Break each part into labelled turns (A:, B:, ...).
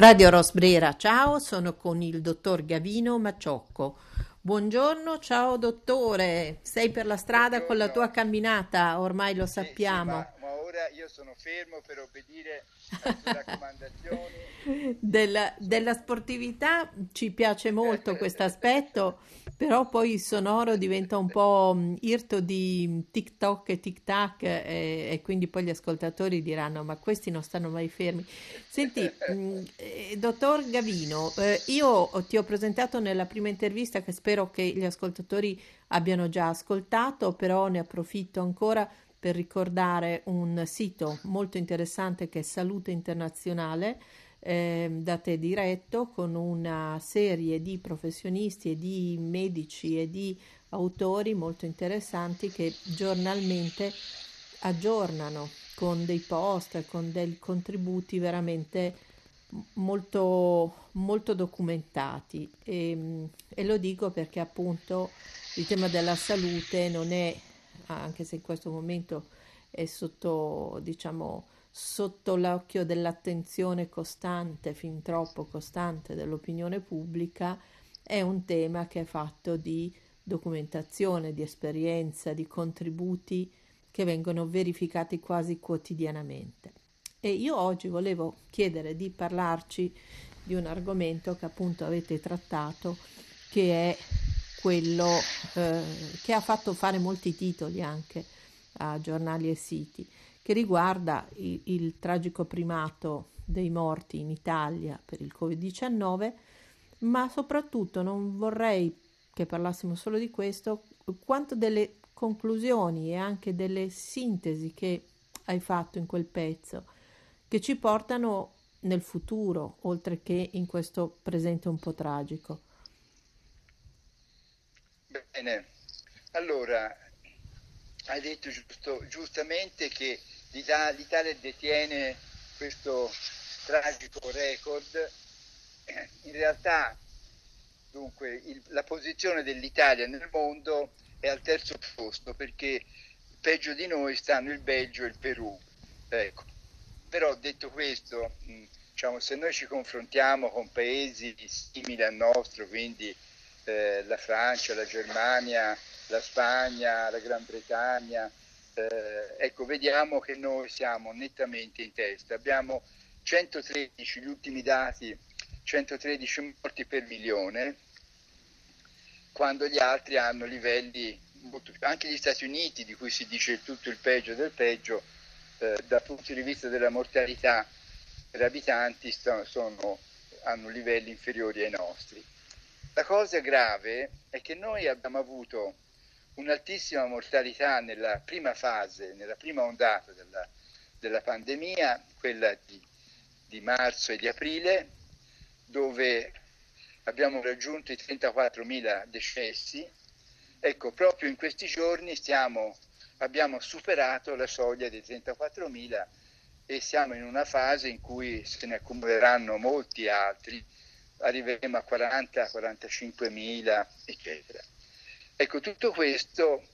A: Radio Rosbrera, ciao, sono con il dottor Gavino Maciocco. Buongiorno, ciao dottore, sei per la strada Buongiorno. con la tua camminata, ormai lo sappiamo. Sì,
B: sì, ma, ma, ora io sono fermo per obbedire alle
A: raccomandazioni. Della, della, sportività ci piace molto questo aspetto, però poi il sonoro diventa un po' mm, irto di TikTok e TikTok e, e quindi poi gli ascoltatori diranno ma questi non stanno mai fermi. Senti, mh, mm, eh, dottor Gavino, eh, io ti ho presentato nella prima intervista che spero che gli ascoltatori abbiano già ascoltato, però ne approfitto ancora per ricordare un sito molto interessante che è Salute Internazionale, eh, da te diretto, con una serie di professionisti e di medici e di autori molto interessanti che giornalmente aggiornano con dei post, con dei contributi veramente molto, molto documentati. E, e, lo dico perché appunto il tema della salute non è, anche se in questo momento è sotto, diciamo, sotto l'occhio dell'attenzione costante, fin troppo costante dell'opinione pubblica, è un tema che è fatto di documentazione, di esperienza, di contributi che vengono verificati quasi quotidianamente. E io oggi volevo chiedere di parlarci di un argomento che appunto avete trattato, che è quello eh, che ha fatto fare molti titoli anche a giornali e siti, che riguarda il, il tragico primato dei morti in Italia per il Covid-19, ma soprattutto non vorrei che parlassimo solo di questo, quanto delle conclusioni e anche delle sintesi che hai fatto in quel pezzo, che ci portano nel futuro, oltre che in questo presente un po' tragico.
B: Bene, allora hai detto giusto, giustamente che l'Italia detiene questo tragico record. In realtà, dunque, il, la posizione dell'Italia nel mondo è al terzo posto perché peggio di noi stanno il Belgio e il Perù. Ecco. Però detto questo, diciamo, se noi ci confrontiamo con paesi simili al nostro, quindi eh, la Francia, la Germania, la Spagna, la Gran Bretagna, eh, ecco, vediamo che noi siamo nettamente in testa. Abbiamo 113, gli ultimi dati, 113 morti per milione, quando gli altri hanno livelli molto più. Anche gli Stati Uniti, di cui si dice tutto il peggio del peggio, eh, dal punto di vista della mortalità per abitanti, st- sono, hanno livelli inferiori ai nostri. La cosa grave è che noi abbiamo avuto un'altissima mortalità nella prima fase, nella prima ondata della, della pandemia, quella di, di marzo e di aprile, dove abbiamo raggiunto i 34.000 decessi. Ecco, proprio in questi giorni stiamo, abbiamo superato la soglia dei 34.000 e siamo in una fase in cui se ne accumuleranno molti altri, arriveremo a 40, 45.000, eccetera. Ecco, tutto questo,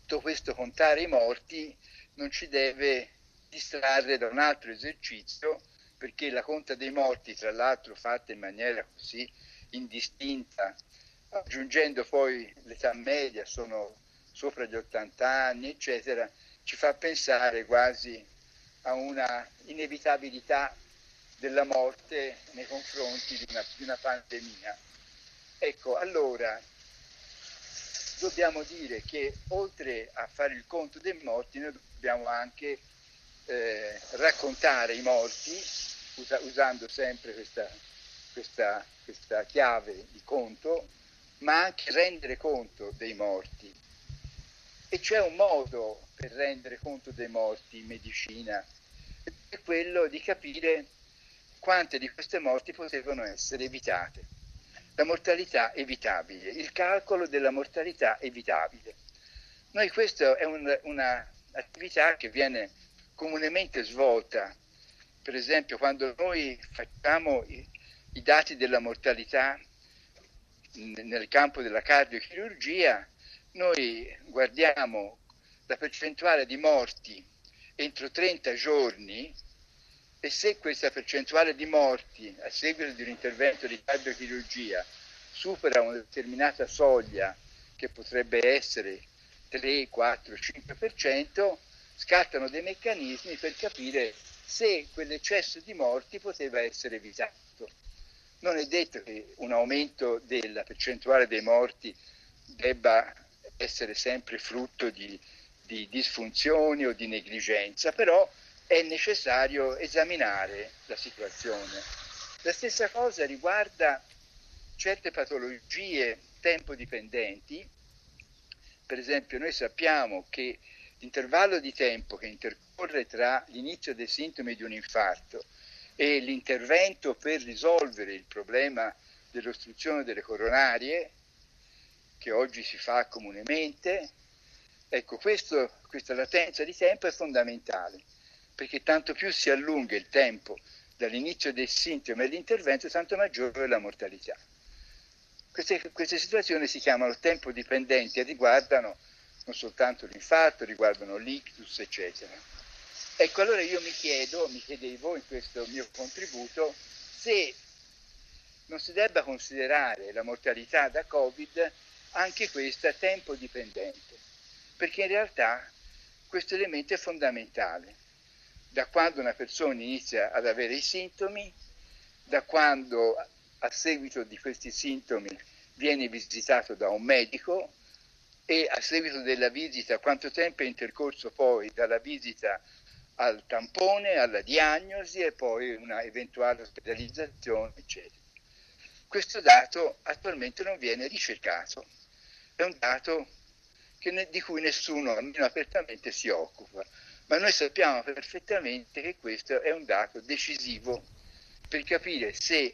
B: tutto questo contare i morti non ci deve distrarre da un altro esercizio perché la conta dei morti, tra l'altro fatta in maniera così indistinta, aggiungendo poi l'età media, sono sopra gli 80 anni, eccetera, ci fa pensare quasi a una inevitabilità della morte nei confronti di una, di una pandemia. Ecco, allora dobbiamo dire che oltre a fare il conto dei morti, noi dobbiamo anche eh, raccontare i morti usa, usando sempre questa, questa, questa chiave di conto, ma anche rendere conto dei morti. E c'è un modo per rendere conto dei morti in medicina, è quello di capire quante di queste morti potevano essere evitate. La mortalità evitabile, il calcolo della mortalità evitabile. Noi questa è un'attività che viene comunemente svolta per esempio quando noi facciamo i, i dati della mortalità nel campo della cardiochirurgia, noi guardiamo la percentuale di morti entro 30 giorni e se questa percentuale di morti a seguito di un intervento di cardiochirurgia supera una determinata soglia che potrebbe essere 3, 4, 5%, scattano dei meccanismi per capire se quell'eccesso di morti poteva essere evitato. Non è detto che un aumento della percentuale dei morti debba essere sempre frutto di, di disfunzioni o di negligenza, però è necessario esaminare la situazione. La stessa cosa riguarda certe patologie tempo dipendenti. Per esempio noi sappiamo che l'intervallo di tempo che intercorre tra l'inizio dei sintomi di un infarto e l'intervento per risolvere il problema dell'ostruzione delle coronarie, che oggi si fa comunemente, ecco, questo, questa latenza di tempo è fondamentale, perché tanto più si allunga il tempo dall'inizio dei sintomi all'intervento, tanto maggiore è la mortalità. Queste, queste situazioni si chiamano tempo dipendenti e riguardano non soltanto l'infarto, riguardano l'ictus, eccetera. Ecco, allora io mi chiedo, mi chiedevo in questo mio contributo, se non si debba considerare la mortalità da Covid anche questa tempo dipendente, perché in realtà questo elemento è fondamentale. Da quando una persona inizia ad avere i sintomi, da quando a seguito di questi sintomi viene visitato da un medico e a seguito della visita quanto tempo è intercorso poi dalla visita al tampone, alla diagnosi e poi una eventuale ospedalizzazione, eccetera. Questo dato attualmente non viene ricercato è un dato ne, di cui nessuno, almeno apertamente, si occupa. Ma noi sappiamo perfettamente che questo è un dato decisivo per capire se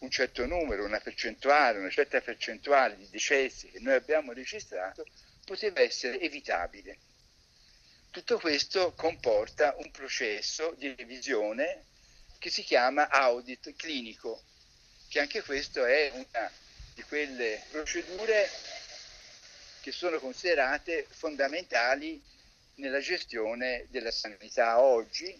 B: un certo numero, una percentuale, una certa percentuale di decessi che noi abbiamo registrato poteva essere evitabile. Tutto questo comporta un processo di revisione che si chiama audit clinico, che anche questo è una di quelle procedure che sono considerate fondamentali nella gestione della sanità oggi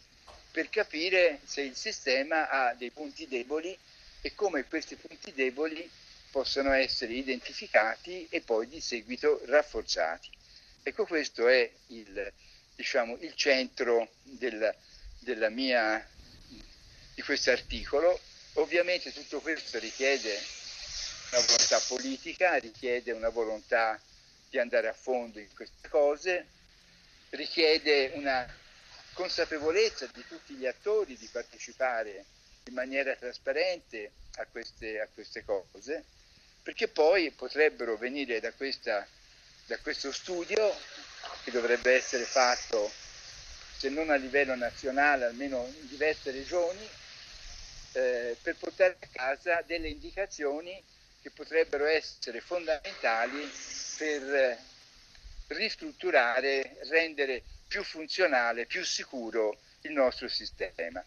B: per capire se il sistema ha dei punti deboli e come questi punti deboli possono essere identificati e poi di seguito rafforzati. Ecco questo è il, diciamo, il centro del, della mia, di questo articolo. Ovviamente tutto questo richiede una volontà politica, richiede una volontà di andare a fondo in queste cose, richiede una consapevolezza di tutti gli attori di partecipare in maniera trasparente a queste, a queste cose, perché poi potrebbero venire da, questa, da questo studio che dovrebbe essere fatto se non a livello nazionale, almeno in diverse regioni, eh, per portare a casa delle indicazioni che potrebbero essere fondamentali per ristrutturare, rendere più funzionale, più sicuro il nostro sistema.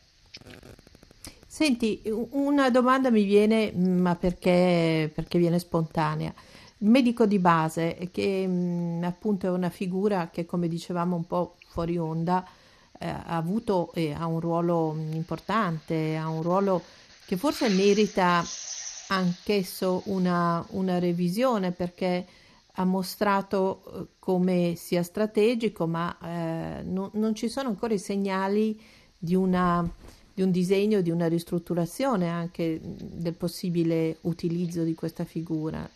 A: Senti, una domanda mi viene, ma perché, perché viene spontanea. Il medico di base, che mh, mm, appunto è una figura che, come dicevamo un po' fuori onda, eh, ha avuto e ha un ruolo importante, ha un ruolo che forse merita anch'esso una, una revisione perché ha mostrato eh, come sia strategico, ma eh, no, non ci sono ancora i segnali di, una, di un disegno, di una ristrutturazione anche del possibile utilizzo di questa figura.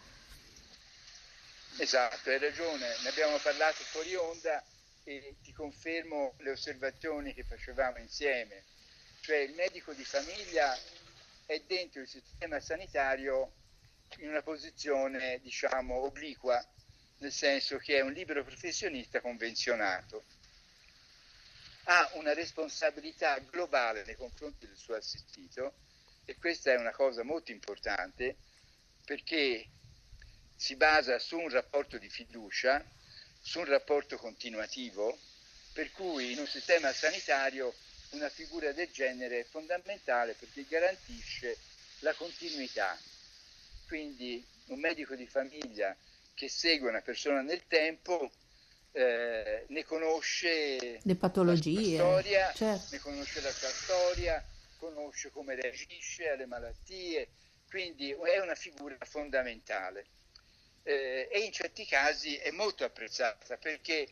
B: Esatto, hai ragione, ne abbiamo parlato fuori onda e ti confermo le osservazioni che facevamo insieme, cioè il medico di famiglia è dentro il sistema sanitario in una posizione, diciamo, obliqua, nel senso che è un libero professionista convenzionato. Ha una responsabilità globale nei confronti del suo assistito e questa è una cosa molto importante perché si basa su un rapporto di fiducia, su un rapporto continuativo, per cui in un sistema sanitario una figura del genere è fondamentale perché garantisce la continuità. Quindi un medico di famiglia che segue una persona nel tempo eh, ne conosce
A: le patologie,
B: la storia,
A: certo.
B: ne conosce la sua storia, conosce come reagisce alle malattie, quindi è una figura fondamentale. Eh, e in certi casi è molto apprezzata perché,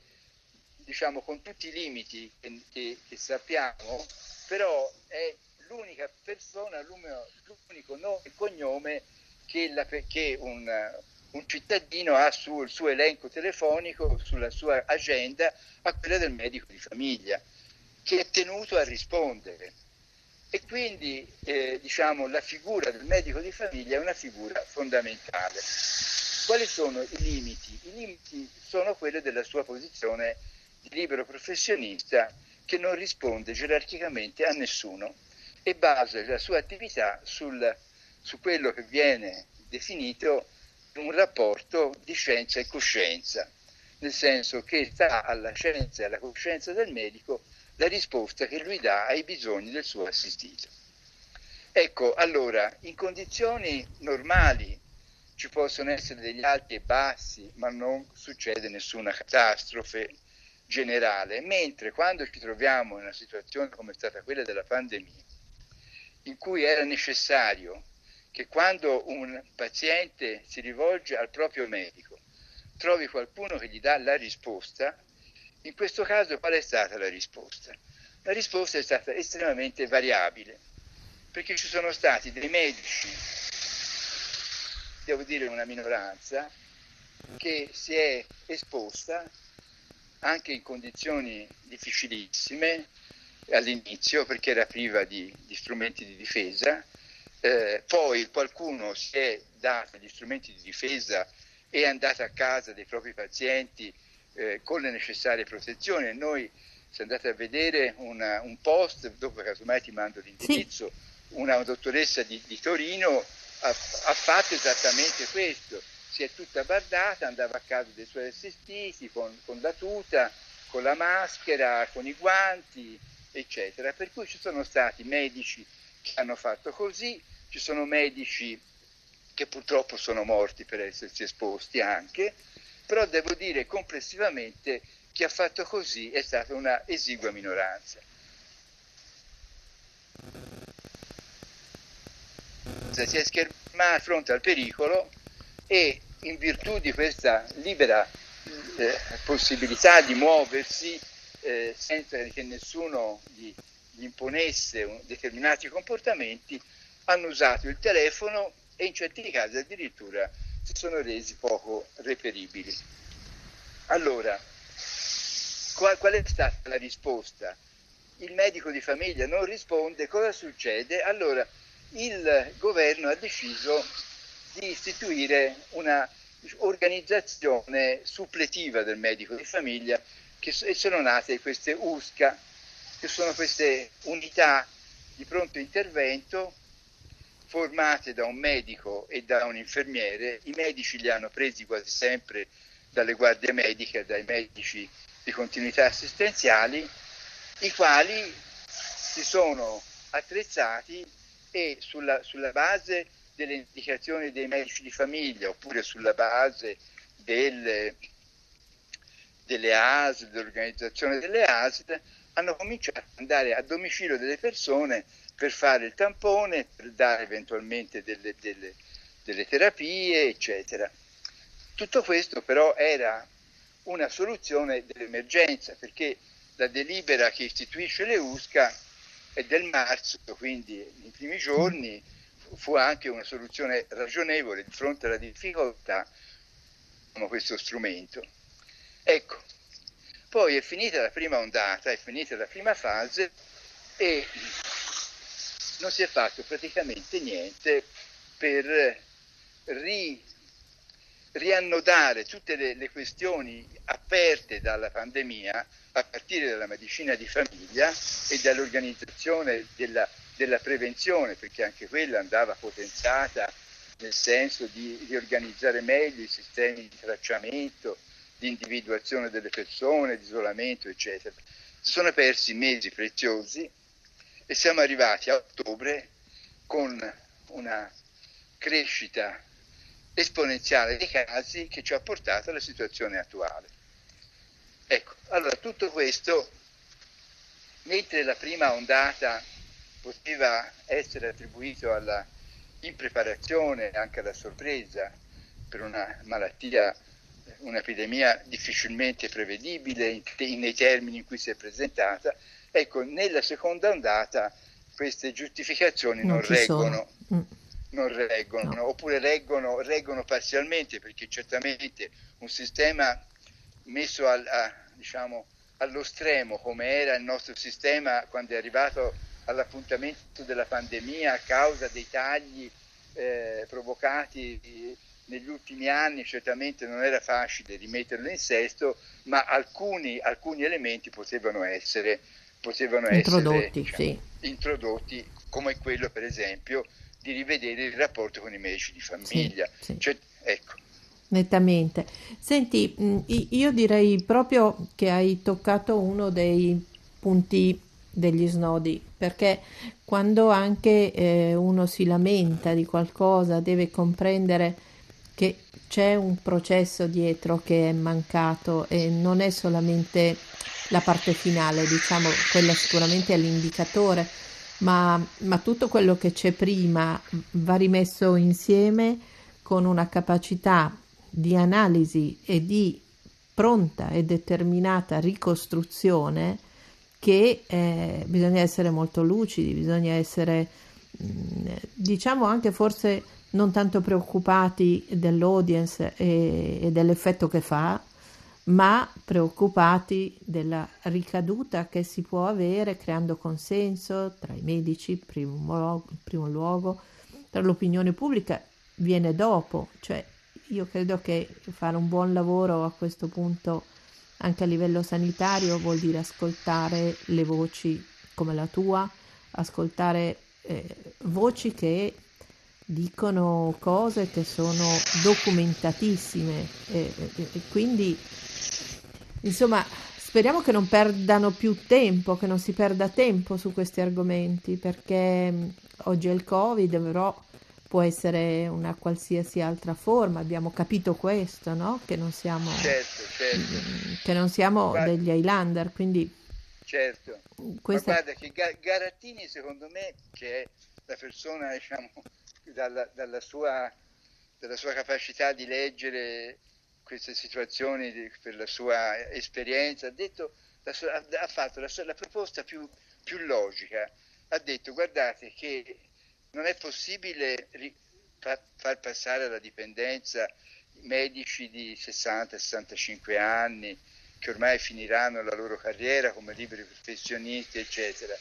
B: diciamo, con tutti i limiti che, che, che sappiamo, però è l'unica persona, l'unico nome e cognome che, la, che un, un, cittadino ha sul suo elenco telefonico, sulla sua agenda, a quella del medico di famiglia, che è tenuto a rispondere. E quindi eh, diciamo, la figura del medico di famiglia è una figura fondamentale. Quali sono i limiti? I limiti sono quelli della sua posizione di libero professionista che non risponde gerarchicamente a nessuno e basa la sua attività sul, su quello che viene definito un rapporto di scienza e coscienza, nel senso che sta alla scienza e alla coscienza del medico la risposta che lui dà ai bisogni del suo assistito. Ecco, allora, in condizioni normali ci possono essere degli alti e bassi, ma non succede nessuna catastrofe generale, mentre quando ci troviamo in una situazione come è stata quella della pandemia, in cui era necessario che quando un paziente si rivolge al proprio medico trovi qualcuno che gli dà la risposta, in questo caso qual è stata la risposta? La risposta è stata estremamente variabile, perché ci sono stati dei medici, devo dire una minoranza, che si è esposta anche in condizioni difficilissime, all'inizio perché era priva di, di strumenti di difesa, eh, poi qualcuno si è dato gli strumenti di difesa e è andato a casa dei propri pazienti eh, con le necessarie protezioni. Noi, se andate a vedere una, un post, dopo casomai ti mando l'indirizzo, sì. una dottoressa di, di Torino ha, ha, fatto esattamente questo. Si è tutta bardata, andava a casa dei suoi assistiti con, con la tuta, con la maschera, con i guanti, eccetera. Per cui ci sono stati medici che hanno fatto così, ci sono medici che purtroppo sono morti per essersi esposti anche, però devo dire complessivamente chi ha fatto così è stata una esigua minoranza. Si è schermata di fronte al pericolo e in virtù di questa libera eh, possibilità di muoversi eh, senza che nessuno gli, gli imponesse determinati comportamenti, hanno usato il telefono e in certi casi addirittura si sono resi poco reperibili. Allora, qual, qual è stata la risposta? Il medico di famiglia non risponde, cosa succede? Allora, il governo ha deciso di istituire una organizzazione suppletiva del medico di famiglia che sono nate queste USCA, che sono queste unità di pronto intervento formate da un medico e da un infermiere. I medici li hanno presi quasi sempre dalle guardie mediche, dai medici di continuità assistenziali, i quali si sono attrezzati e sulla, sulla base delle indicazioni dei medici di famiglia oppure sulla base del, delle ASL, dell'organizzazione delle ASL, hanno cominciato ad andare a domicilio delle persone per fare il tampone, per dare eventualmente delle, delle, delle terapie, eccetera. Tutto questo però era una soluzione dell'emergenza, perché la delibera che istituisce le USCA è del marzo, quindi nei primi giorni fu anche una soluzione ragionevole di fronte alla difficoltà di questo strumento. Ecco, poi è finita la prima ondata, è finita la prima fase e non si è fatto praticamente niente per ri, riannodare tutte le, le questioni aperte dalla pandemia a partire dalla medicina di famiglia e dall'organizzazione della, della prevenzione, perché anche quella andava potenziata nel senso di riorganizzare meglio i sistemi di tracciamento, di individuazione delle persone, di isolamento, eccetera. Si sono persi mesi preziosi e siamo arrivati a ottobre con una crescita esponenziale dei casi che ci ha portato alla situazione attuale. Ecco, allora tutto questo, mentre la prima ondata poteva essere attribuito alla impreparazione, anche alla sorpresa per una malattia, un'epidemia difficilmente prevedibile nei termini in cui si è presentata, ecco, nella seconda ondata queste giustificazioni non, non reggono. Mm. Non reggono, no. oppure reggono, reggono, parzialmente perché certamente un sistema messo al, a, diciamo, allo stremo come era il nostro sistema quando è arrivato all'appuntamento della pandemia a causa dei tagli eh, provocati negli ultimi anni certamente non era facile rimetterlo in sesto, ma alcuni, alcuni elementi potevano essere, potevano introdotti, essere diciamo, sì. introdotti, come quello per esempio di rivedere il rapporto con i medici di famiglia. Sì, sì. Cioè, ecco.
A: Nettamente. Senti, io direi proprio che hai toccato uno dei punti degli snodi, perché quando anche eh, uno si lamenta di qualcosa deve comprendere che c'è un processo dietro che è mancato e non è solamente la parte finale, diciamo, quella sicuramente è l'indicatore, ma, ma tutto quello che c'è prima va rimesso insieme con una capacità di analisi e di pronta e determinata ricostruzione che eh, bisogna essere molto lucidi, bisogna essere, mm, diciamo anche forse non tanto preoccupati dell'audience e, e dell'effetto che fa, ma preoccupati della ricaduta che si può avere creando consenso tra i medici, primo in primo luogo, tra l'opinione pubblica viene dopo, cioè io credo che fare un buon lavoro a questo punto anche a livello sanitario vuol dire ascoltare le voci come la tua, ascoltare eh, voci che dicono cose che sono documentatissime e, e, e quindi insomma speriamo che non perdano più tempo, che non si perda tempo su questi argomenti perché oggi è il Covid, però può essere una qualsiasi altra forma, abbiamo capito questo, no? Che non siamo,
B: certo, certo.
A: Che non siamo guarda, degli Highlander, quindi...
B: Certo, questa... Guarda che Garattini secondo me, che è la persona, diciamo, dalla, dalla, sua, dalla sua capacità di leggere queste situazioni di, per la sua esperienza, ha, detto, sua, ha fatto la, sua, la proposta più, più logica, ha detto guardate che non è possibile far passare alla dipendenza medici di 60-65 anni che ormai finiranno la loro carriera come liberi professionisti, eccetera.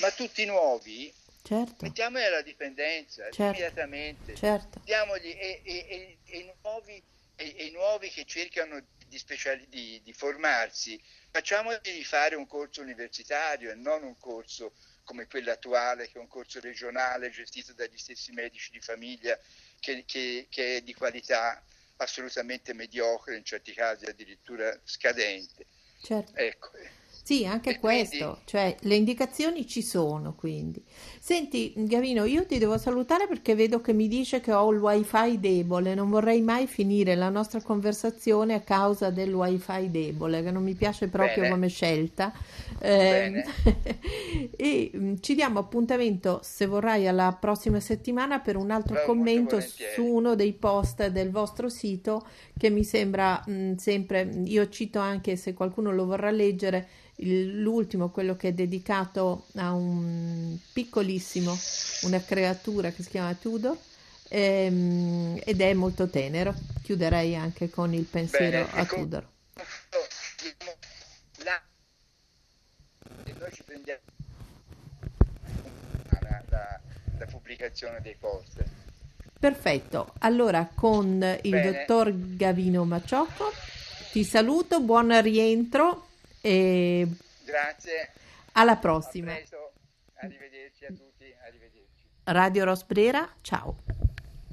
B: Ma tutti nuovi, certo. mettiamoli alla dipendenza certo. immediatamente, certo. Diamogli, e, e, e, i nuovi, e, i nuovi, che cercano di, speciali, di, di formarsi, facciamogli fare un corso universitario e non un corso come quello attuale, che è un corso regionale gestito dagli stessi medici di famiglia, che, che, che è di qualità assolutamente mediocre, in certi casi addirittura scadente.
A: Certo. Ecco. Sì, anche e questo, quindi... cioè le indicazioni ci sono quindi. Senti Gavino, io ti devo salutare perché vedo che mi dice che ho il wifi debole, non vorrei mai finire la nostra conversazione a causa del wifi debole, che non mi piace proprio Bene. come scelta. Eh, e mm, ci diamo appuntamento, se vorrai, alla prossima settimana per un altro Beh, commento su uno dei post del vostro sito che mi sembra mh, mm, sempre, io cito anche se qualcuno lo vorrà leggere, l'ultimo, quello che è dedicato a un piccolissimo, una creatura che si chiama Tudor ehm, ed è molto tenero. Chiuderei anche con il pensiero Bene, a ecco, Tudor. La... Noi ci prendiamo
B: la, la, la pubblicazione dei post.
A: Perfetto, allora con il Bene. dottor Gavino Maciocco ti saluto, buon rientro e
B: Grazie.
A: Alla prossima.
B: Arrivederci a tutti. Arrivederci.
A: Radio Rosbrera, ciao.